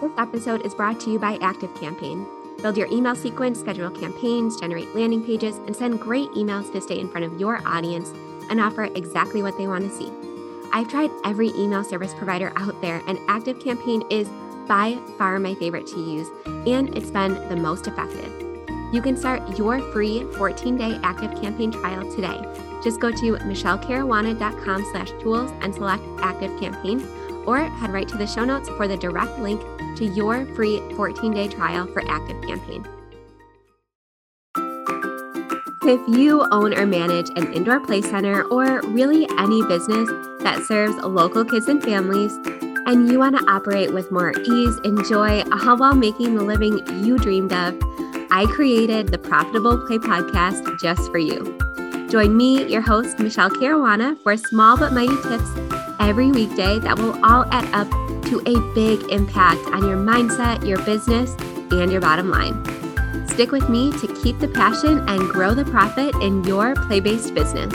This episode is brought to you by ActiveCampaign. Build your email sequence, schedule campaigns, generate landing pages, and send great emails to stay in front of your audience and offer exactly what they want to see. I've tried every email service provider out there, and ActiveCampaign is by far my favorite to use, and it's been the most effective. You can start your free 14-day ActiveCampaign trial today. Just go to michelecaruana.com slash tools and select ActiveCampaign, or head right to the show notes for the direct link to your free 14-day trial for Active Campaign. If you own or manage an indoor play center or really any business that serves local kids and families, and you want to operate with more ease and joy all while making the living you dreamed of, I created the Profitable Play podcast just for you. Join me, your host, Michele Caruana, for small but mighty tips every weekday that will all add up to a big impact on your mindset, your business, and your bottom line. Stick with me to keep the passion and grow the profit in your play based business.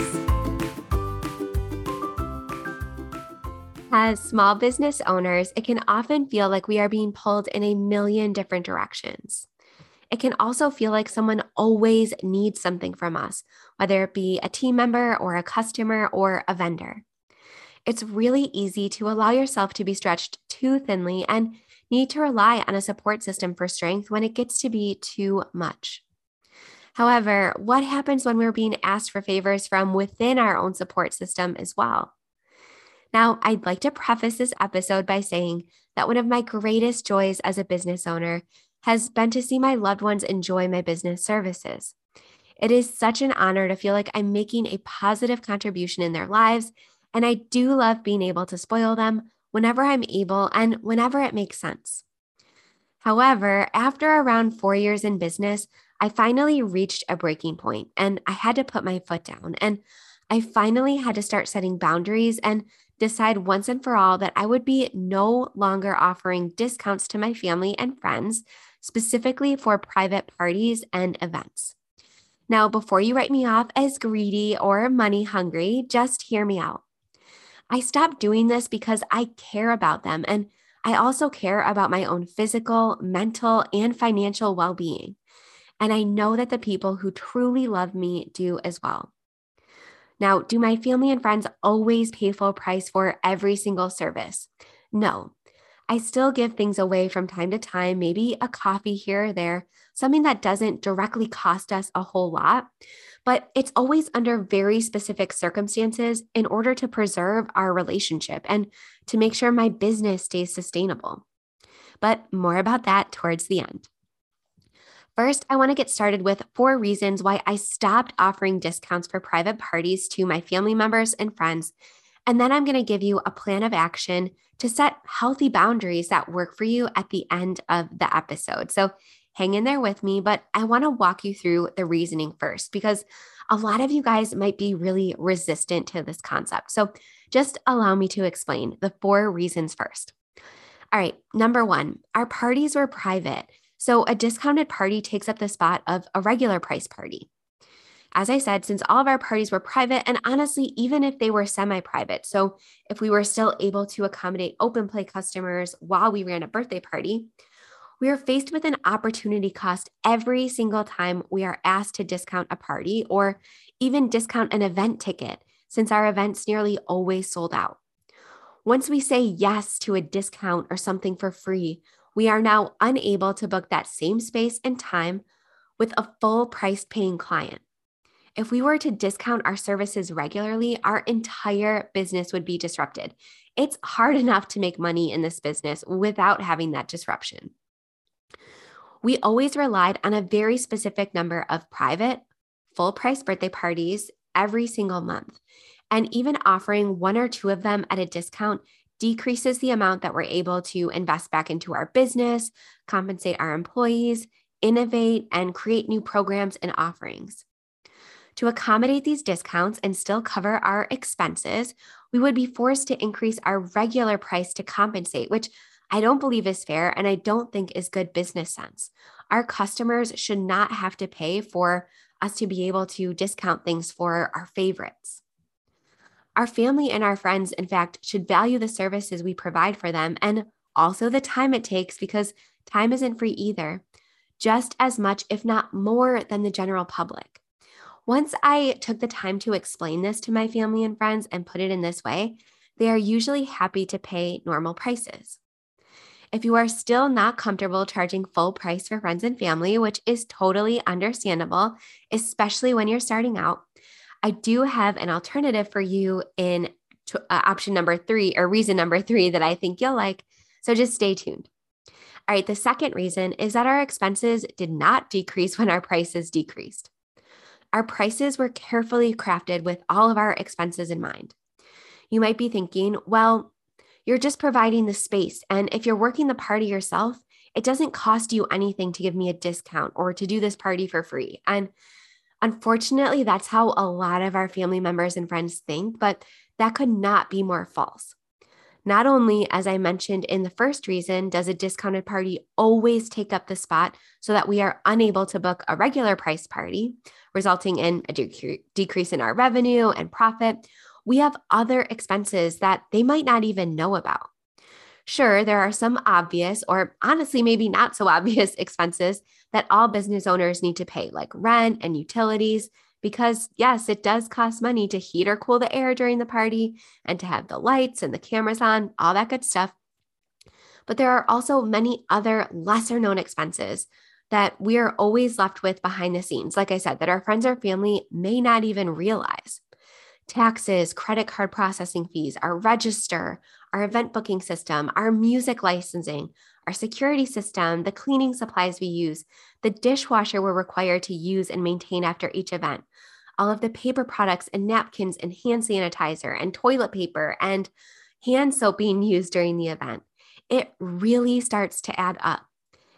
As small business owners, it can often feel like we are being pulled in a million different directions. It can also feel like someone always needs something from us, whether it be a team member or a customer or a vendor. It's really easy to allow yourself to be stretched too thinly and need to rely on a support system for strength when it gets to be too much. However, what happens when we're being asked for favors from within our own support system as well? Now, I'd like to preface this episode by saying that one of my greatest joys as a business owner has been to see my loved ones enjoy my business services. It is such an honor to feel like I'm making a positive contribution in their lives, and I do love being able to spoil them whenever I'm able and whenever it makes sense. However, after around four years in business, I finally reached a breaking point and I had to put my foot down. And I finally had to start setting boundaries and decide once and for all that I would be no longer offering discounts to my family and friends, specifically for private parties and events. Now, before you write me off as greedy or money hungry, just hear me out. I stopped doing this because I care about them and I also care about my own physical, mental, and financial well being. And I know that the people who truly love me do as well. Now, do my family and friends always pay full price for every single service? No. I still give things away from time to time, maybe a coffee here or there, something that doesn't directly cost us a whole lot but it's always under very specific circumstances in order to preserve our relationship and to make sure my business stays sustainable. But more about that towards the end. First, I want to get started with four reasons why I stopped offering discounts for private parties to my family members and friends. And then I'm going to give you a plan of action to set healthy boundaries that work for you at the end of the episode. So hang in there with me, but I want to walk you through the reasoning first because a lot of you guys might be really resistant to this concept. So just allow me to explain the four reasons first. All right, number one, our parties were private. So a discounted party takes up the spot of a regular price party. As I said, since all of our parties were private, and honestly, even if they were semi private, so if we were still able to accommodate open play customers while we ran a birthday party, we are faced with an opportunity cost every single time we are asked to discount a party or even discount an event ticket, since our events nearly always sold out. Once we say yes to a discount or something for free, we are now unable to book that same space and time with a full price paying client. If we were to discount our services regularly, our entire business would be disrupted. It's hard enough to make money in this business without having that disruption we always relied on a very specific number of private, full price birthday parties every single month. And even offering one or two of them at a discount decreases the amount that we're able to invest back into our business, compensate our employees, innovate, and create new programs and offerings. To accommodate these discounts and still cover our expenses, we would be forced to increase our regular price to compensate, which I don't believe is fair and I don't think is good business sense. Our customers should not have to pay for us to be able to discount things for our favorites. Our family and our friends, in fact, should value the services we provide for them and also the time it takes because time isn't free either, just as much, if not more, than the general public. Once I took the time to explain this to my family and friends and put it in this way, they are usually happy to pay normal prices. If you are still not comfortable charging full price for friends and family, which is totally understandable, especially when you're starting out, I do have an alternative for you in uh, option number three or reason number three that I think you'll like. So just stay tuned. All right, the second reason is that our expenses did not decrease when our prices decreased. Our prices were carefully crafted with all of our expenses in mind. You might be thinking, well, you're just providing the space. And if you're working the party yourself, it doesn't cost you anything to give me a discount or to do this party for free. And unfortunately, that's how a lot of our family members and friends think, but that could not be more false. Not only, as I mentioned in the first reason, does a discounted party always take up the spot so that we are unable to book a regular price party, resulting in a decrease in our revenue and profit, we have other expenses that they might not even know about. Sure, there are some obvious, or honestly, maybe not so obvious expenses that all business owners need to pay, like rent and utilities, because yes, it does cost money to heat or cool the air during the party and to have the lights and the cameras on, all that good stuff. But there are also many other lesser known expenses that we are always left with behind the scenes, like I said, that our friends or family may not even realize taxes, credit card processing fees, our register, our event booking system, our music licensing, our security system, the cleaning supplies we use, the dishwasher we're required to use and maintain after each event, all of the paper products and napkins and hand sanitizer and toilet paper and hand soap being used during the event. It really starts to add up.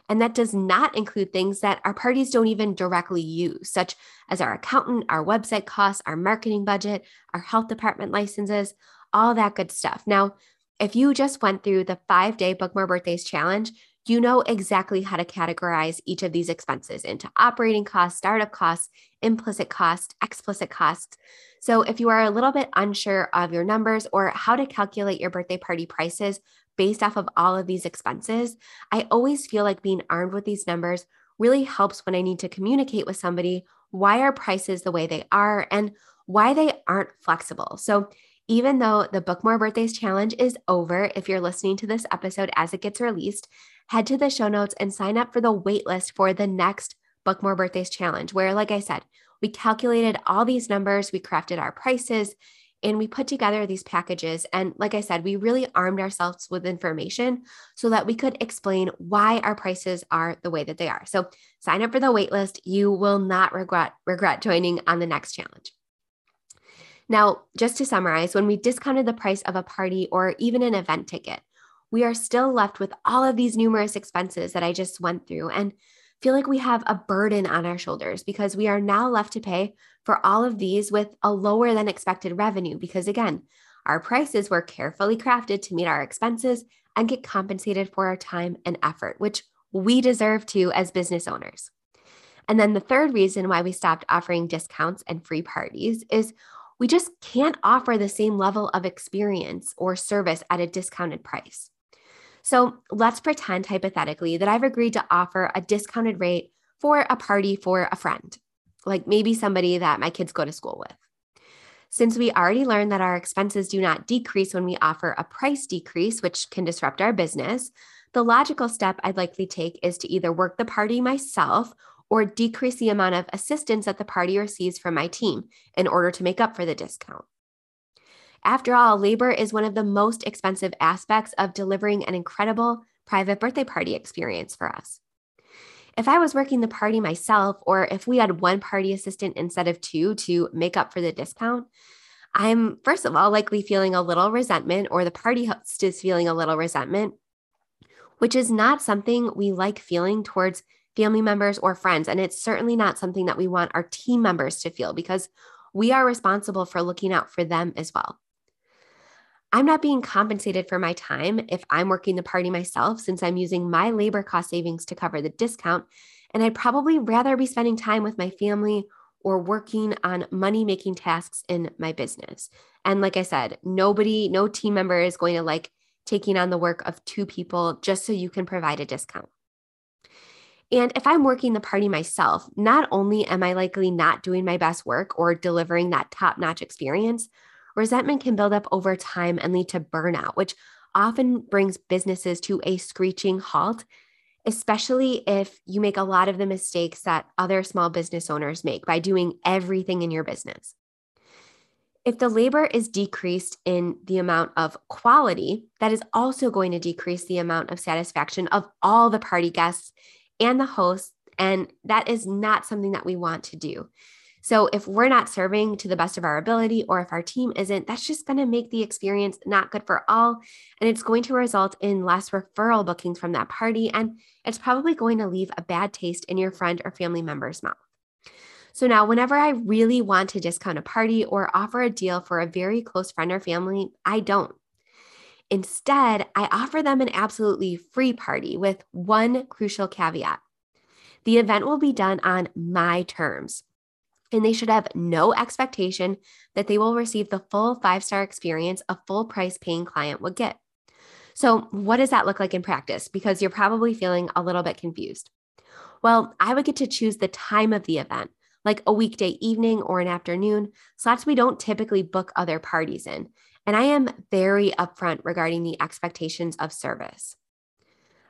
And that does not include things that our parties don't even directly use, such as our accountant, our website costs, our marketing budget, our health department licenses, all that good stuff. Now, if you just went through the five day Book More Birthdays challenge, you know exactly how to categorize each of these expenses into operating costs, startup costs, implicit costs, explicit costs. So, if you are a little bit unsure of your numbers or how to calculate your birthday party prices, based off of all of these expenses, I always feel like being armed with these numbers really helps when I need to communicate with somebody why are prices the way they are and why they aren't flexible. So, even though the Book More Birthdays challenge is over, if you're listening to this episode as it gets released, head to the show notes and sign up for the waitlist for the next Book More Birthdays challenge, where, like I said, we calculated all these numbers, we crafted our prices, and we put together these packages. And like I said, we really armed ourselves with information so that we could explain why our prices are the way that they are. So sign up for the waitlist. You will not regret regret joining on the next challenge. Now, just to summarize, when we discounted the price of a party or even an event ticket, we are still left with all of these numerous expenses that I just went through. And feel like we have a burden on our shoulders because we are now left to pay for all of these with a lower than expected revenue. Because again, our prices were carefully crafted to meet our expenses and get compensated for our time and effort, which we deserve to as business owners. And then the third reason why we stopped offering discounts and free parties is we just can't offer the same level of experience or service at a discounted price. So let's pretend hypothetically that I've agreed to offer a discounted rate for a party for a friend, like maybe somebody that my kids go to school with. Since we already learned that our expenses do not decrease when we offer a price decrease, which can disrupt our business, the logical step I'd likely take is to either work the party myself or decrease the amount of assistance that the party receives from my team in order to make up for the discount. After all, labor is one of the most expensive aspects of delivering an incredible private birthday party experience for us. If I was working the party myself, or if we had one party assistant instead of two to make up for the discount, I'm first of all likely feeling a little resentment, or the party host is feeling a little resentment, which is not something we like feeling towards family members or friends. And it's certainly not something that we want our team members to feel because we are responsible for looking out for them as well. I'm not being compensated for my time if I'm working the party myself, since I'm using my labor cost savings to cover the discount. And I'd probably rather be spending time with my family or working on money making tasks in my business. And like I said, nobody, no team member is going to like taking on the work of two people just so you can provide a discount. And if I'm working the party myself, not only am I likely not doing my best work or delivering that top notch experience, resentment can build up over time and lead to burnout, which often brings businesses to a screeching halt, especially if you make a lot of the mistakes that other small business owners make by doing everything in your business. If the labor is decreased in the amount of quality, that is also going to decrease the amount of satisfaction of all the party guests and the host. And that is not something that we want to do. So, if we're not serving to the best of our ability, or if our team isn't, that's just going to make the experience not good for all. And it's going to result in less referral bookings from that party. And it's probably going to leave a bad taste in your friend or family member's mouth. So, now whenever I really want to discount a party or offer a deal for a very close friend or family, I don't. Instead, I offer them an absolutely free party with one crucial caveat. The event will be done on my terms, and they should have no expectation that they will receive the full five star experience a full price paying client would get. So, what does that look like in practice? Because you're probably feeling a little bit confused. Well, I would get to choose the time of the event, like a weekday evening or an afternoon, slots we don't typically book other parties in. And I am very upfront regarding the expectations of service.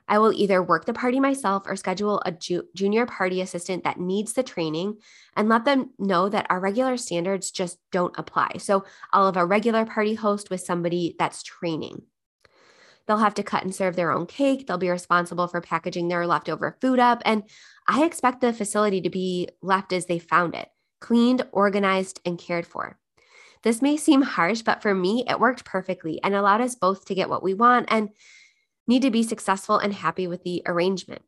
I will either work the party myself or schedule a ju- junior party assistant that needs the training and let them know that our regular standards just don't apply. So I'll have a regular party host with somebody that's training. They'll have to cut and serve their own cake. They'll be responsible for packaging their leftover food up. And I expect the facility to be left as they found it cleaned, organized, and cared for. This may seem harsh, but for me, it worked perfectly and allowed us both to get what we want and need to be successful and happy with the arrangement.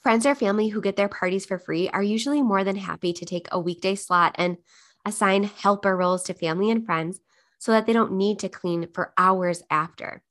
Friends or family who get their parties for free are usually more than happy to take a weekday slot and assign helper roles to family and friends so that they don't need to clean for hours after.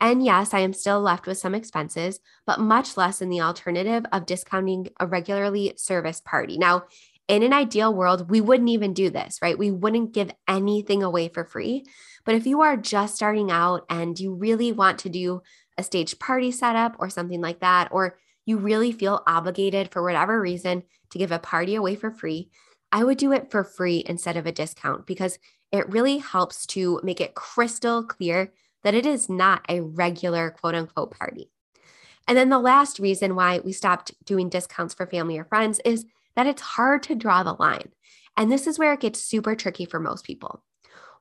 And yes, I am still left with some expenses, but much less than the alternative of discounting a regularly serviced party. Now, in an ideal world, we wouldn't even do this, right? We wouldn't give anything away for free. But if you are just starting out and you really want to do a staged party setup or something like that, or you really feel obligated for whatever reason to give a party away for free, I would do it for free instead of a discount because it really helps to make it crystal clear that it is not a regular quote unquote party. And then the last reason why we stopped doing discounts for family or friends is that it's hard to draw the line. And this is where it gets super tricky for most people.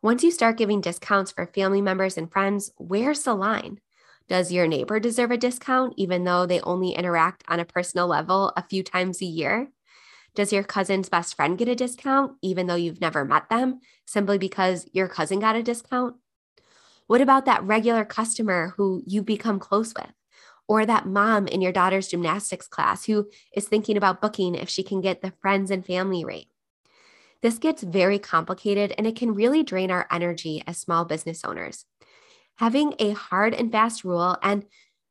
Once you start giving discounts for family members and friends, where's the line? Does your neighbor deserve a discount even though they only interact on a personal level a few times a year? Does your cousin's best friend get a discount even though you've never met them simply because your cousin got a discount? What about that regular customer who you've become close with? Or that mom in your daughter's gymnastics class who is thinking about booking if she can get the friends and family rate. This gets very complicated and it can really drain our energy as small business owners. Having a hard and fast rule and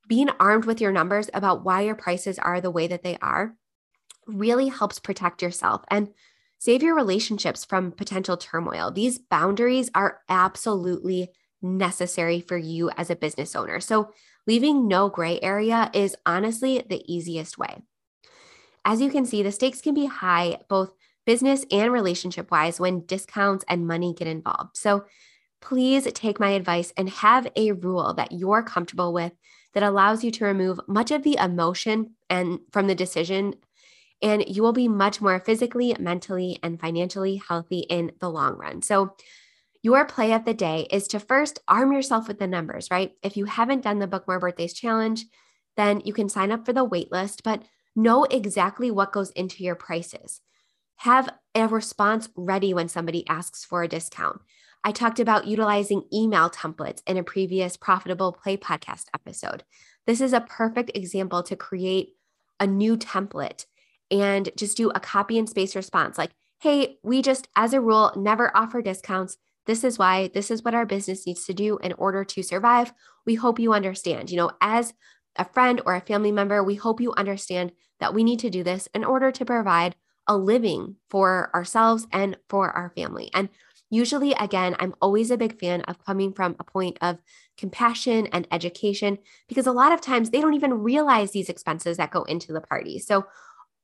being armed with your numbers about why your prices are the way that they are really helps protect yourself and save your relationships from potential turmoil. These boundaries are absolutely necessary for you as a business owner. So, leaving no gray area is honestly the easiest way. As you can see, the stakes can be high, both business and relationship wise, when discounts and money get involved. So, please take my advice and have a rule that you're comfortable with that allows you to remove much of the emotion and from the decision and you will be much more physically, mentally, and financially healthy in the long run. So, your play of the day is to first arm yourself with the numbers, right? If you haven't done the Book More Birthdays Challenge, then you can sign up for the waitlist, but know exactly what goes into your prices. Have a response ready when somebody asks for a discount. I talked about utilizing email templates in a previous Profitable Play podcast episode. This is a perfect example to create a new template and just do a copy and space response like, hey, we just, as a rule, never offer discounts. This is why, this is what our business needs to do in order to survive. We hope you understand. You know, as a friend or a family member, we hope you understand that we need to do this in order to provide a living for ourselves and for our family. And Usually, again, I'm always a big fan of coming from a point of compassion and education because a lot of times they don't even realize these expenses that go into the party. So,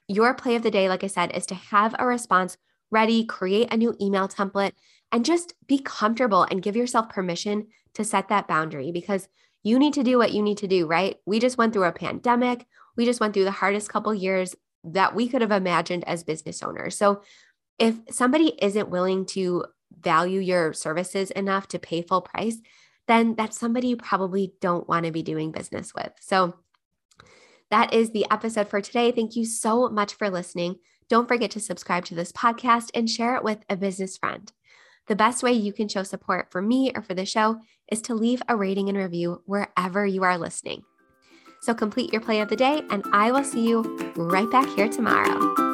your play of the day, like I said, is to have a response ready, create a new email template, and just be comfortable and give yourself permission to set that boundary because you need to do what you need to do, right? We just went through a pandemic. We just went through the hardest couple years that we could have imagined as business owners. So, if somebody isn't willing to value your services enough to pay full price, then that's somebody you probably don't want to be doing business with. So, that is the episode for today. Thank you so much for listening. Don't forget to subscribe to this podcast and share it with a business friend. The best way you can show support for me or for the show is to leave a rating and review wherever you are listening. So complete your play of the day, and I will see you right back here tomorrow.